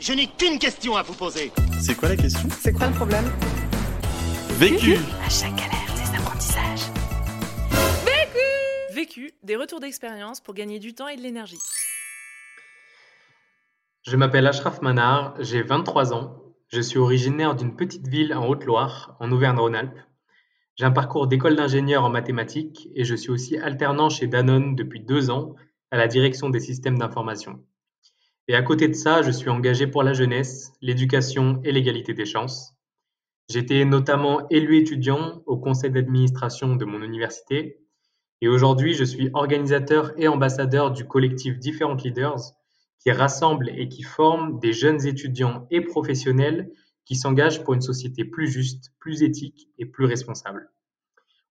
Je n'ai qu'une question à vous poser. C'est quoi la question? C'est quoi le problème? Vécu À chaque galère, des apprentissages. Vécu, des retours d'expérience pour gagner du temps et de l'énergie. Je m'appelle Ashraf Manar, j'ai 23 ans. Je suis originaire d'une petite ville en Haute-Loire, en Auvergne-Rhône-Alpes. J'ai un parcours d'école d'ingénieur en mathématiques et je suis aussi alternant chez Danone depuis deux ans à la direction des systèmes d'information. Et à côté de ça, je suis engagé pour la jeunesse, l'éducation et l'égalité des chances. J'étais notamment élu étudiant au conseil d'administration de mon université et aujourd'hui je suis organisateur et ambassadeur du collectif Different Leaders qui rassemble et qui forme des jeunes étudiants et professionnels qui s'engagent pour une société plus juste, plus éthique et plus responsable.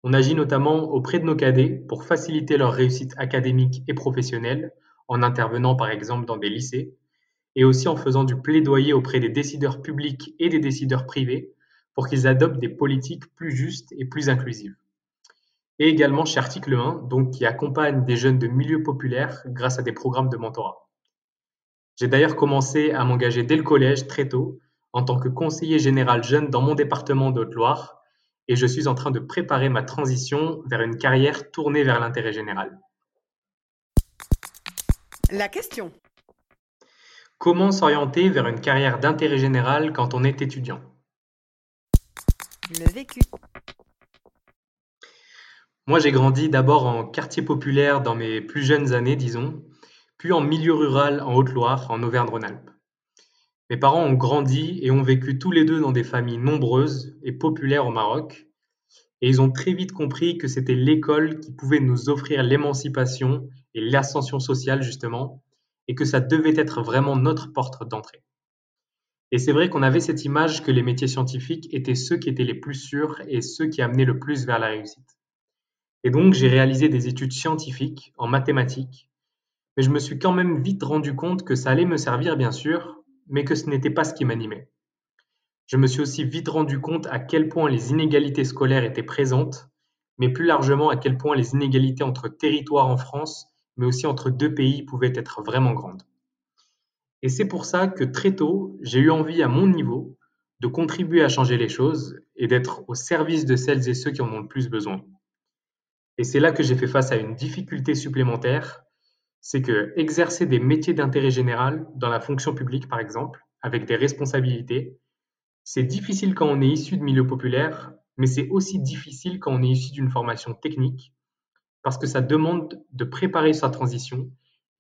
On agit notamment auprès de nos cadets pour faciliter leur réussite académique et professionnelle en intervenant par exemple dans des lycées et aussi en faisant du plaidoyer auprès des décideurs publics et des décideurs privés pour qu'ils adoptent des politiques plus justes et plus inclusives. Et également chez Article 1, donc qui accompagne des jeunes de milieux populaires grâce à des programmes de mentorat. J'ai d'ailleurs commencé à m'engager dès le collège très tôt en tant que conseiller général jeune dans mon département de Haute-Loire et je suis en train de préparer ma transition vers une carrière tournée vers l'intérêt général. La question. Comment s'orienter vers une carrière d'intérêt général quand on est étudiant? Le vécu. Moi, j'ai grandi d'abord en quartier populaire dans mes plus jeunes années, disons, puis en milieu rural en Haute-Loire, en Auvergne-Rhône-Alpes. Mes parents ont grandi et ont vécu tous les deux dans des familles nombreuses et populaires au Maroc, et ils ont très vite compris que c'était l'école qui pouvait nous offrir l'émancipation et l'ascension sociale, justement, et que ça devait être vraiment notre porte d'entrée. Et c'est vrai qu'on avait cette image que les métiers scientifiques étaient ceux qui étaient les plus sûrs et ceux qui amenaient le plus vers la réussite. Et donc j'ai réalisé des études scientifiques en mathématiques, mais je me suis quand même vite rendu compte que ça allait me servir bien sûr, mais que ce n'était pas ce qui m'animait. Je me suis aussi vite rendu compte à quel point les inégalités scolaires étaient présentes, mais plus largement à quel point les inégalités entre territoires en France, mais aussi entre deux pays pouvaient être vraiment grandes. Et c'est pour ça que très tôt, j'ai eu envie à mon niveau de contribuer à changer les choses et d'être au service de celles et ceux qui en ont le plus besoin. Et c'est là que j'ai fait face à une difficulté supplémentaire, c'est que exercer des métiers d'intérêt général dans la fonction publique, par exemple, avec des responsabilités, c'est difficile quand on est issu de milieux populaires, mais c'est aussi difficile quand on est issu d'une formation technique, parce que ça demande de préparer sa transition,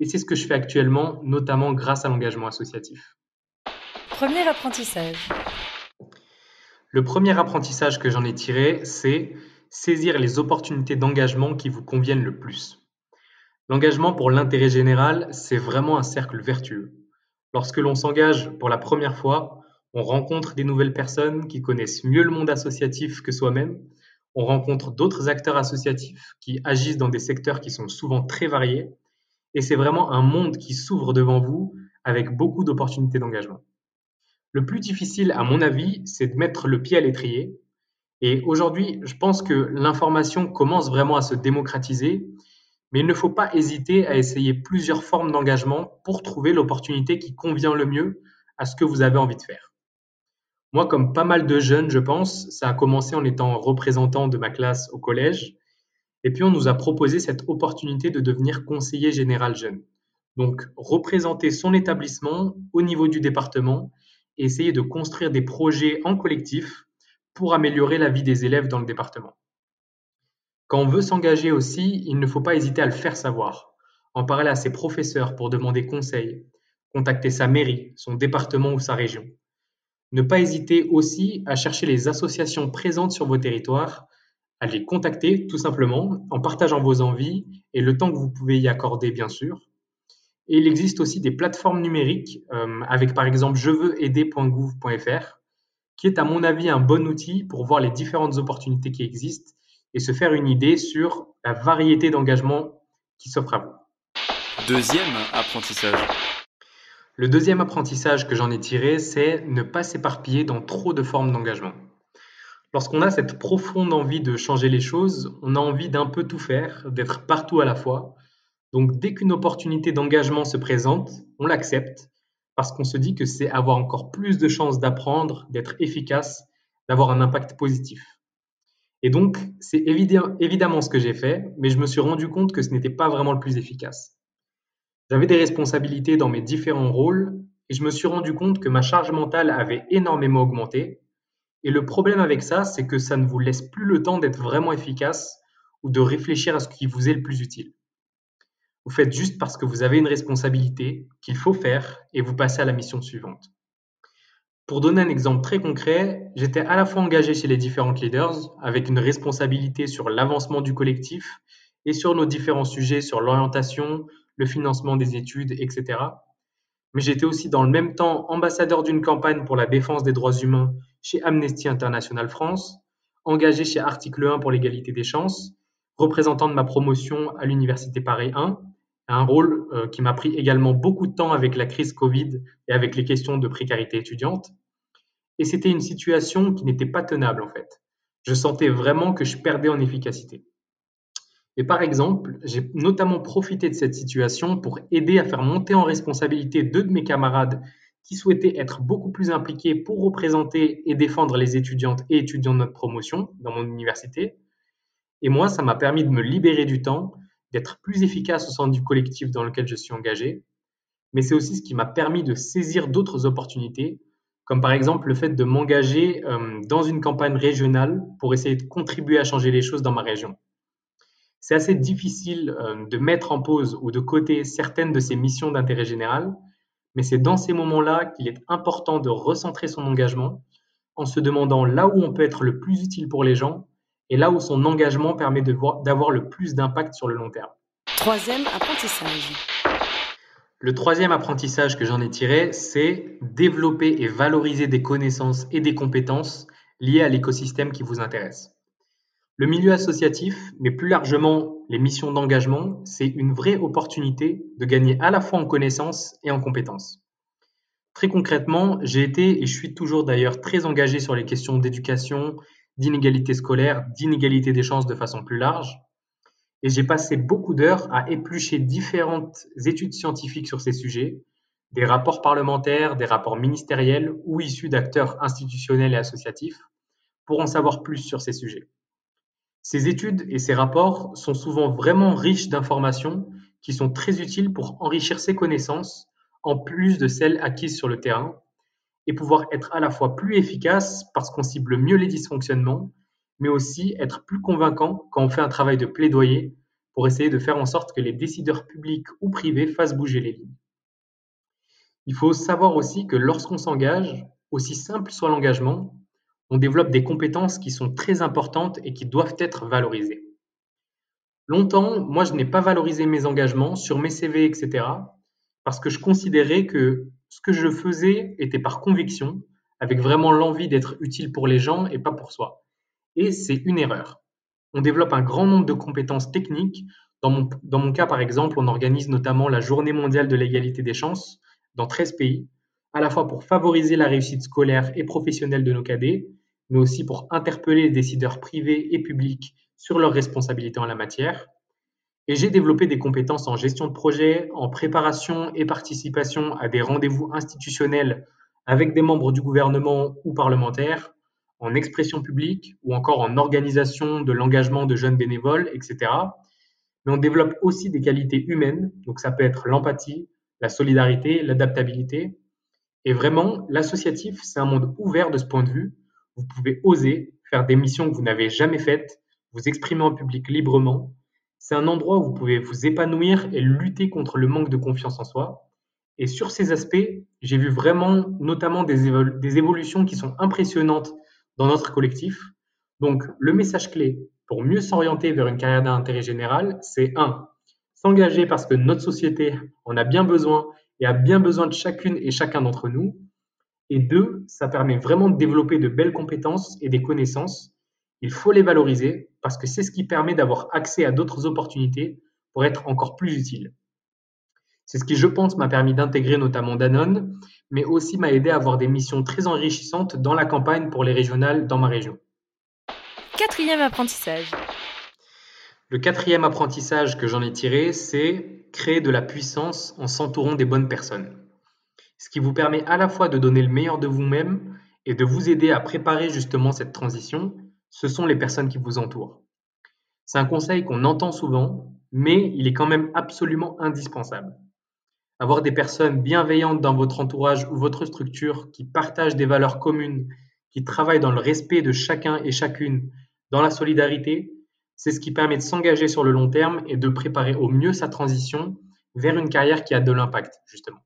et c'est ce que je fais actuellement, notamment grâce à l'engagement associatif. Premier apprentissage. Le premier apprentissage que j'en ai tiré, c'est saisir les opportunités d'engagement qui vous conviennent le plus. L'engagement pour l'intérêt général, c'est vraiment un cercle vertueux. Lorsque l'on s'engage pour la première fois, on rencontre des nouvelles personnes qui connaissent mieux le monde associatif que soi-même, on rencontre d'autres acteurs associatifs qui agissent dans des secteurs qui sont souvent très variés, et c'est vraiment un monde qui s'ouvre devant vous avec beaucoup d'opportunités d'engagement. Le plus difficile, à mon avis, c'est de mettre le pied à l'étrier, et aujourd'hui, je pense que l'information commence vraiment à se démocratiser, mais il ne faut pas hésiter à essayer plusieurs formes d'engagement pour trouver l'opportunité qui convient le mieux à ce que vous avez envie de faire. Moi, comme pas mal de jeunes, je pense, ça a commencé en étant représentant de ma classe au collège, et puis on nous a proposé cette opportunité de devenir conseiller général jeune. Donc, représenter son établissement au niveau du département et essayer de construire des projets en collectif pour améliorer la vie des élèves dans le département. Quand on veut s'engager aussi, il ne faut pas hésiter à le faire savoir, en parler à ses professeurs pour demander conseil, contacter sa mairie, son département ou sa région. Ne pas hésiter aussi à chercher les associations présentes sur vos territoires, à les contacter tout simplement en partageant vos envies et le temps que vous pouvez y accorder bien sûr. Et il existe aussi des plateformes numériques euh, avec par exemple jeveuxaider.gouv.fr qui est à mon avis un bon outil pour voir les différentes opportunités qui existent et se faire une idée sur la variété d'engagements qui s'offrent à vous. Deuxième apprentissage. Le deuxième apprentissage que j'en ai tiré, c'est ne pas s'éparpiller dans trop de formes d'engagement. Lorsqu'on a cette profonde envie de changer les choses, on a envie d'un peu tout faire, d'être partout à la fois. Donc dès qu'une opportunité d'engagement se présente, on l'accepte parce qu'on se dit que c'est avoir encore plus de chances d'apprendre, d'être efficace, d'avoir un impact positif. Et donc, c'est évidemment ce que j'ai fait, mais je me suis rendu compte que ce n'était pas vraiment le plus efficace. J'avais des responsabilités dans mes différents rôles et je me suis rendu compte que ma charge mentale avait énormément augmenté. Et le problème avec ça, c'est que ça ne vous laisse plus le temps d'être vraiment efficace ou de réfléchir à ce qui vous est le plus utile. Vous faites juste parce que vous avez une responsabilité qu'il faut faire et vous passez à la mission suivante. Pour donner un exemple très concret, j'étais à la fois engagé chez les différentes leaders avec une responsabilité sur l'avancement du collectif et sur nos différents sujets sur l'orientation, le financement des études, etc. Mais j'étais aussi dans le même temps ambassadeur d'une campagne pour la défense des droits humains chez Amnesty International France, engagé chez Article 1 pour l'égalité des chances, représentant de ma promotion à l'Université Paris 1, un rôle euh, qui m'a pris également beaucoup de temps avec la crise Covid et avec les questions de précarité étudiante. Et c'était une situation qui n'était pas tenable en fait. Je sentais vraiment que je perdais en efficacité. Et par exemple, j'ai notamment profité de cette situation pour aider à faire monter en responsabilité deux de mes camarades qui souhaitaient être beaucoup plus impliqués pour représenter et défendre les étudiantes et étudiants de notre promotion dans mon université. Et moi, ça m'a permis de me libérer du temps, d'être plus efficace au sein du collectif dans lequel je suis engagé. Mais c'est aussi ce qui m'a permis de saisir d'autres opportunités, comme par exemple le fait de m'engager euh, dans une campagne régionale pour essayer de contribuer à changer les choses dans ma région. C'est assez difficile euh, de mettre en pause ou de côté certaines de ces missions d'intérêt général, mais c'est dans ces moments-là qu'il est important de recentrer son engagement en se demandant là où on peut être le plus utile pour les gens et là où son engagement permet d'avoir le plus d'impact sur le long terme. Troisième apprentissage. Le troisième apprentissage que j'en ai tiré, c'est développer et valoriser des connaissances et des compétences liées à l'écosystème qui vous intéresse. Le milieu associatif, mais plus largement les missions d'engagement, c'est une vraie opportunité de gagner à la fois en connaissances et en compétences. Très concrètement, j'ai été et je suis toujours d'ailleurs très engagé sur les questions d'éducation, d'inégalité scolaire, d'inégalité des chances de façon plus large. Et j'ai passé beaucoup d'heures à éplucher différentes études scientifiques sur ces sujets, des rapports parlementaires, des rapports ministériels ou issus d'acteurs institutionnels et associatifs, pour en savoir plus sur ces sujets. Ces études et ces rapports sont souvent vraiment riches d'informations qui sont très utiles pour enrichir ses connaissances, en plus de celles acquises sur le terrain, et pouvoir être à la fois plus efficace parce qu'on cible mieux les dysfonctionnements, mais aussi être plus convaincant quand on fait un travail de plaidoyer pour essayer de faire en sorte que les décideurs publics ou privés fassent bouger les lignes. Il faut savoir aussi que lorsqu'on s'engage, aussi simple soit l'engagement, on développe des compétences qui sont très importantes et qui doivent être valorisées. Longtemps, moi, je n'ai pas valorisé mes engagements sur mes CV, etc., parce que je considérais que ce que je faisais était par conviction, avec vraiment l'envie d'être utile pour les gens et pas pour soi. Et c'est une erreur. On développe un grand nombre de compétences techniques. Dans mon, cas, par exemple, on organise notamment la Journée mondiale de l'égalité des chances dans 13 pays, à la fois pour favoriser la réussite scolaire et professionnelle de nos cadets, mais aussi pour interpeller les décideurs privés et publics sur leurs responsabilités en la matière. Et j'ai développé des compétences en gestion de projet, en préparation et participation à des rendez-vous institutionnels avec des membres du gouvernement ou parlementaires, en expression publique ou encore en organisation de l'engagement de jeunes bénévoles, etc. Mais on développe aussi des qualités humaines, donc ça peut être l'empathie, la solidarité, l'adaptabilité. Et vraiment, l'associatif, c'est un monde ouvert de ce point de vue, vous pouvez oser faire des missions que vous n'avez jamais faites, vous exprimer en public librement. C'est un endroit où vous pouvez vous épanouir et lutter contre le manque de confiance en soi. Et sur ces aspects, j'ai vu vraiment notamment des, évolutions qui sont impressionnantes dans notre collectif. Donc, le message clé pour mieux s'orienter vers une carrière d'intérêt général, c'est 1. S'engager parce que notre société en a bien besoin et a bien besoin de chacune et chacun d'entre nous. Et deux, ça permet vraiment de développer de belles compétences et des connaissances. Il faut les valoriser parce que c'est ce qui permet d'avoir accès à d'autres opportunités pour être encore plus utile. C'est ce qui, je pense, m'a permis d'intégrer notamment Danone, mais aussi m'a aidé à avoir des missions très enrichissantes dans la campagne pour les régionales dans ma région. Quatrième apprentissage. Le quatrième apprentissage que j'en ai tiré, c'est créer de la puissance en s'entourant des bonnes personnes. Ce qui vous permet à la fois de donner le meilleur de vous-même et de vous aider à préparer justement cette transition, ce sont les personnes qui vous entourent. C'est un conseil qu'on entend souvent, mais il est quand même absolument indispensable. Avoir des personnes bienveillantes dans votre entourage ou votre structure qui partagent des valeurs communes, qui travaillent dans le respect de chacun et chacune, dans la solidarité, c'est ce qui permet de s'engager sur le long terme et de préparer au mieux sa transition vers une carrière qui a de l'impact, justement.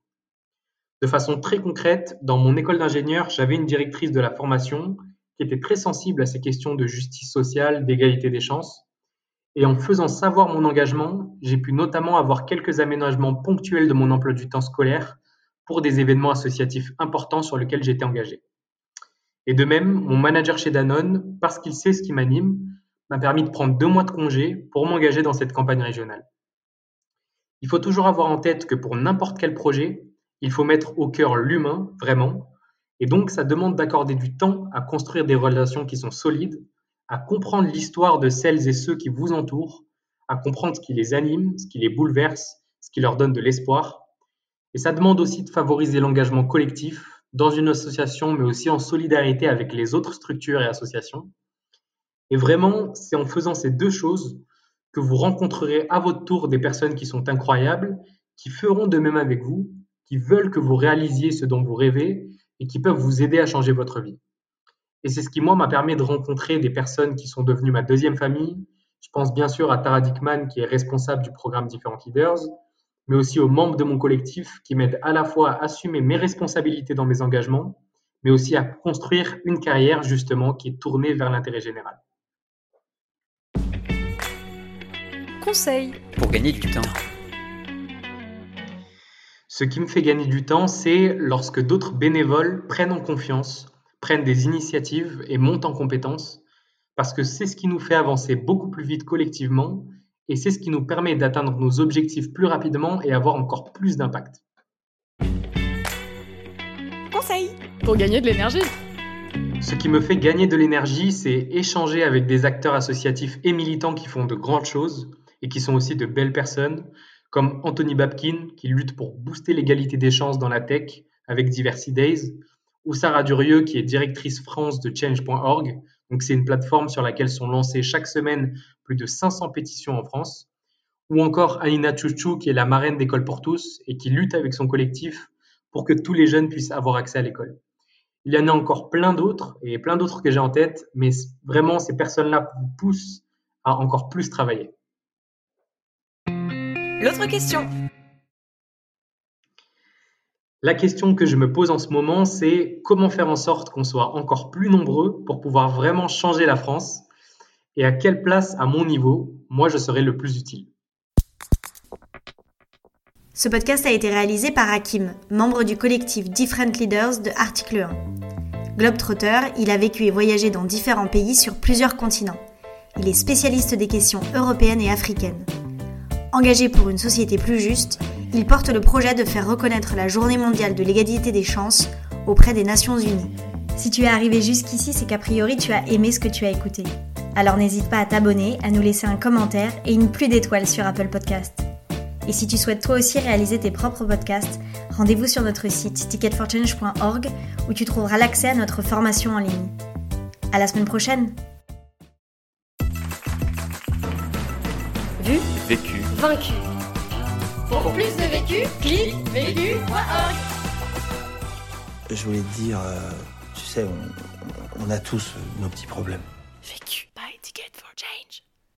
De façon très concrète, dans mon école d'ingénieur, j'avais une directrice de la formation qui était très sensible à ces questions de justice sociale, d'égalité des chances. Et en faisant savoir mon engagement, j'ai pu notamment avoir quelques aménagements ponctuels de mon emploi du temps scolaire pour des événements associatifs importants sur lesquels j'étais engagé. Et de même, mon manager chez Danone, parce qu'il sait ce qui m'anime, m'a permis de prendre deux mois de congé pour m'engager dans cette campagne régionale. Il faut toujours avoir en tête que pour n'importe quel projet, il faut mettre au cœur l'humain, vraiment, et donc ça demande d'accorder du temps à construire des relations qui sont solides, à comprendre l'histoire de celles et ceux qui vous entourent, à comprendre ce qui les anime, ce qui les bouleverse, ce qui leur donne de l'espoir. Et ça demande aussi de favoriser l'engagement collectif dans une association, mais aussi en solidarité avec les autres structures et associations. Et vraiment, c'est en faisant ces deux choses que vous rencontrerez à votre tour des personnes qui sont incroyables, qui feront de même avec vous, qui veulent que vous réalisiez ce dont vous rêvez et qui peuvent vous aider à changer votre vie. Et c'est ce qui, moi, m'a permis de rencontrer des personnes qui sont devenues ma deuxième famille. Je pense bien sûr à Tara Dickman, qui est responsable du programme Different Leaders, mais aussi aux membres de mon collectif qui m'aident à la fois à assumer mes responsabilités dans mes engagements, mais aussi à construire une carrière justement qui est tournée vers l'intérêt général. Conseil pour gagner du temps. Ce qui me fait gagner du temps, c'est lorsque d'autres bénévoles prennent en confiance, prennent des initiatives et montent en compétences, parce que c'est ce qui nous fait avancer beaucoup plus vite collectivement et c'est ce qui nous permet d'atteindre nos objectifs plus rapidement et avoir encore plus d'impact. Conseil pour gagner de l'énergie. Ce qui me fait gagner de l'énergie, c'est échanger avec des acteurs associatifs et militants qui font de grandes choses et qui sont aussi de belles personnes, comme Anthony Babkin, qui lutte pour booster l'égalité des chances dans la tech avec Diversity Days, ou Sarah Durieux, qui est directrice France de Change.org. Donc, c'est une plateforme sur laquelle sont lancées chaque semaine plus de 500 pétitions en France. Ou encore Anina Chouchou, qui est la marraine d'École pour tous et qui lutte avec son collectif pour que tous les jeunes puissent avoir accès à l'école. Il y en a encore plein d'autres et plein d'autres que j'ai en tête, mais vraiment, ces personnes-là vous poussent à encore plus travailler. L'autre question. La question que je me pose en ce moment, c'est comment faire en sorte qu'on soit encore plus nombreux pour pouvoir vraiment changer la France et à quelle place, à mon niveau, moi je serai le plus utile. Ce podcast a été réalisé par Hakim, membre du collectif Different Leaders de Article 1. Globetrotter, il a vécu et voyagé dans différents pays sur plusieurs continents. Il est spécialiste des questions européennes et africaines. Engagé pour une société plus juste, il porte le projet de faire reconnaître la Journée mondiale de l'égalité des chances auprès des Nations Unies. Si tu es arrivé jusqu'ici, c'est qu'a priori tu as aimé ce que tu as écouté. Alors n'hésite pas à t'abonner, à nous laisser un commentaire et une pluie d'étoiles sur Apple Podcast. Et si tu souhaites toi aussi réaliser tes propres podcasts, rendez-vous sur notre site ticketforchange.org où tu trouveras l'accès à notre formation en ligne. À la semaine prochaine! Vaincu. Pour plus de vécu, clique vécu.org. Je voulais te dire, euh, tu sais, on, on a tous nos petits problèmes. Vécu. Buy ticket for.